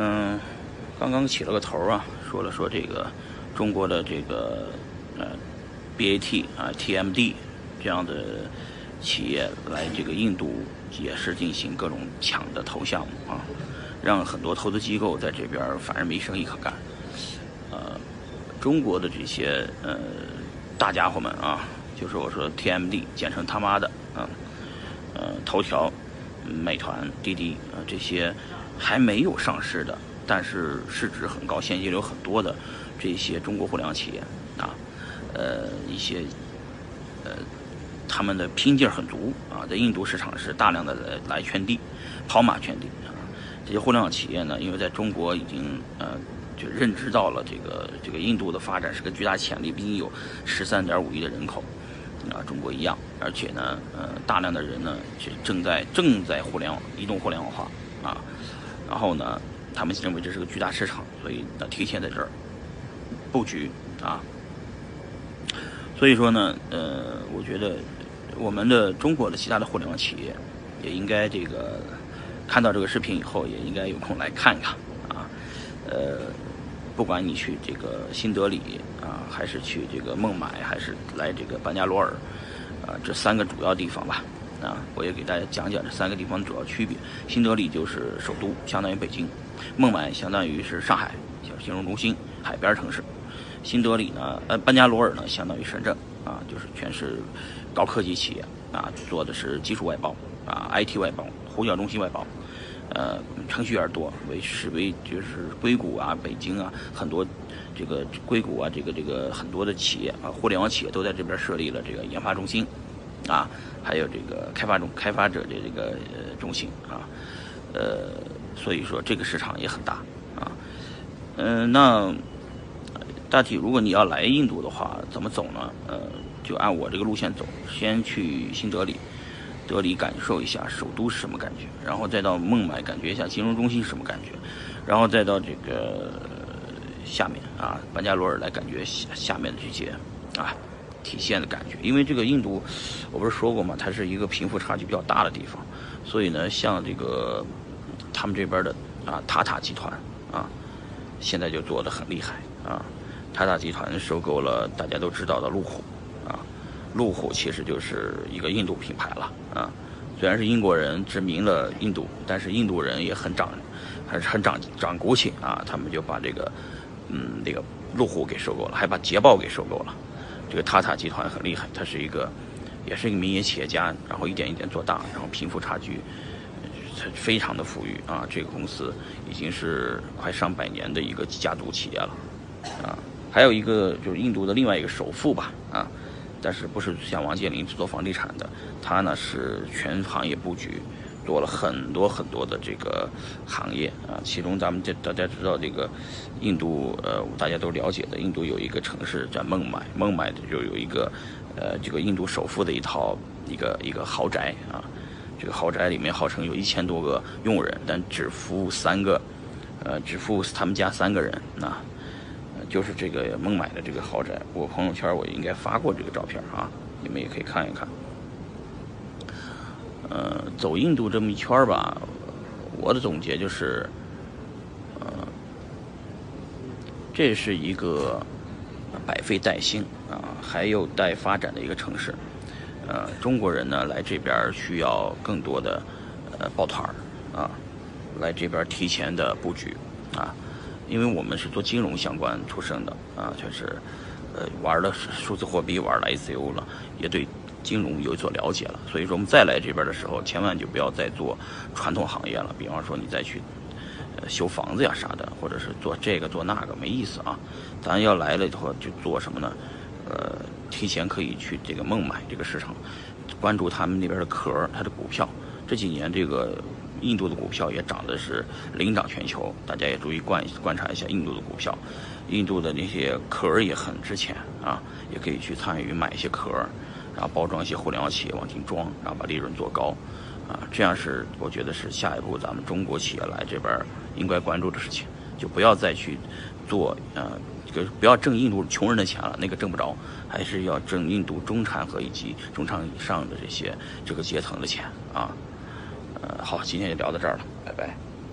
嗯，刚刚起了个头啊，说了说这个中国的这个呃 BAT 啊 TMD 这样的企业来这个印度也是进行各种抢的投项目啊，让很多投资机构在这边反而没生意可干。呃，中国的这些呃大家伙们啊，就是我说 TMD 简称他妈的啊，呃头条、美团、滴滴啊这些。还没有上市的，但是市值很高、现金流很多的这些中国互联网企业啊，呃，一些呃，他们的拼劲儿很足啊，在印度市场是大量的来来圈地、跑马圈地啊。这些互联网企业呢，因为在中国已经呃就认知到了这个这个印度的发展是个巨大潜力，毕竟有十三点五亿的人口啊，中国一样，而且呢，呃，大量的人呢是正在正在互联网移动互联网化啊。然后呢，他们认为这是个巨大市场，所以呢提前在这儿布局啊。所以说呢，呃，我觉得我们的中国的其他的互联网企业也应该这个看到这个视频以后，也应该有空来看一看啊。呃，不管你去这个新德里啊，还是去这个孟买，还是来这个班加罗尔啊，这三个主要地方吧。啊，我也给大家讲讲这三个地方的主要区别。新德里就是首都，相当于北京；孟买相当于是上海，像金融中心、海边城市；新德里呢，呃，班加罗尔呢，相当于深圳，啊，就是全是高科技企业，啊，做的是技术外包，啊，IT 外包、呼叫中心外包，呃，程序员多，为是为就是硅谷啊、北京啊，很多这个硅谷啊，这个这个很多的企业啊，互联网企业都在这边设立了这个研发中心。啊，还有这个开发中开发者的这个呃中心啊，呃，所以说这个市场也很大啊，嗯，那大体如果你要来印度的话，怎么走呢？呃，就按我这个路线走，先去新德里，德里感受一下首都是什么感觉，然后再到孟买感觉一下金融中心是什么感觉，然后再到这个下面啊班加罗尔来感觉下下面的这些啊。体现的感觉，因为这个印度，我不是说过嘛？它是一个贫富差距比较大的地方，所以呢，像这个他们这边的啊塔塔集团啊，现在就做的很厉害啊。塔塔集团收购了大家都知道的路虎，路虎其实就是一个印度品牌了啊。虽然是英国人殖民了印度，但是印度人也很长，还是很长长骨气啊。他们就把这个嗯这个路虎给收购了，还把捷豹给收购了。这个塔塔集团很厉害，它是一个，也是一个民营企业家，然后一点一点做大，然后贫富差距，非常的富裕啊！这个公司已经是快上百年的一个家族企业了，啊，还有一个就是印度的另外一个首富吧，啊，但是不是像王健林是做房地产的，他呢是全行业布局。做了很多很多的这个行业啊，其中咱们这大家知道这个印度呃，大家都了解的，印度有一个城市叫孟买，孟买的就有一个呃，这个印度首富的一套一个一个豪宅啊，这个豪宅里面号称有一千多个佣人，但只服务三个，呃，只服务他们家三个人啊，就是这个孟买的这个豪宅，我朋友圈我应该发过这个照片啊，你们也可以看一看。呃，走印度这么一圈吧，我的总结就是，呃，这是一个百废待兴啊，还有待发展的一个城市。呃，中国人呢来这边需要更多的呃抱团儿啊，来这边提前的布局啊，因为我们是做金融相关出身的啊，就是呃玩了数字货币，玩了 ICO 了，也对。金融有所了解了，所以说我们再来这边的时候，千万就不要再做传统行业了。比方说你再去呃修房子呀啥的，或者是做这个做那个，没意思啊。咱要来了以后就做什么呢？呃，提前可以去这个孟买这个市场，关注他们那边的壳，它的股票。这几年这个印度的股票也涨的是领涨全球，大家也注意观观察一下印度的股票，印度的那些壳儿也很值钱啊，也可以去参与买一些壳儿。然后包装一些互联网企业往进装，然后把利润做高，啊，这样是我觉得是下一步咱们中国企业来这边应该关注的事情，就不要再去做，呃，这个不要挣印度穷人的钱了，那个挣不着，还是要挣印度中产和以及中产以上的这些这个阶层的钱啊，呃，好，今天就聊到这儿了，拜拜。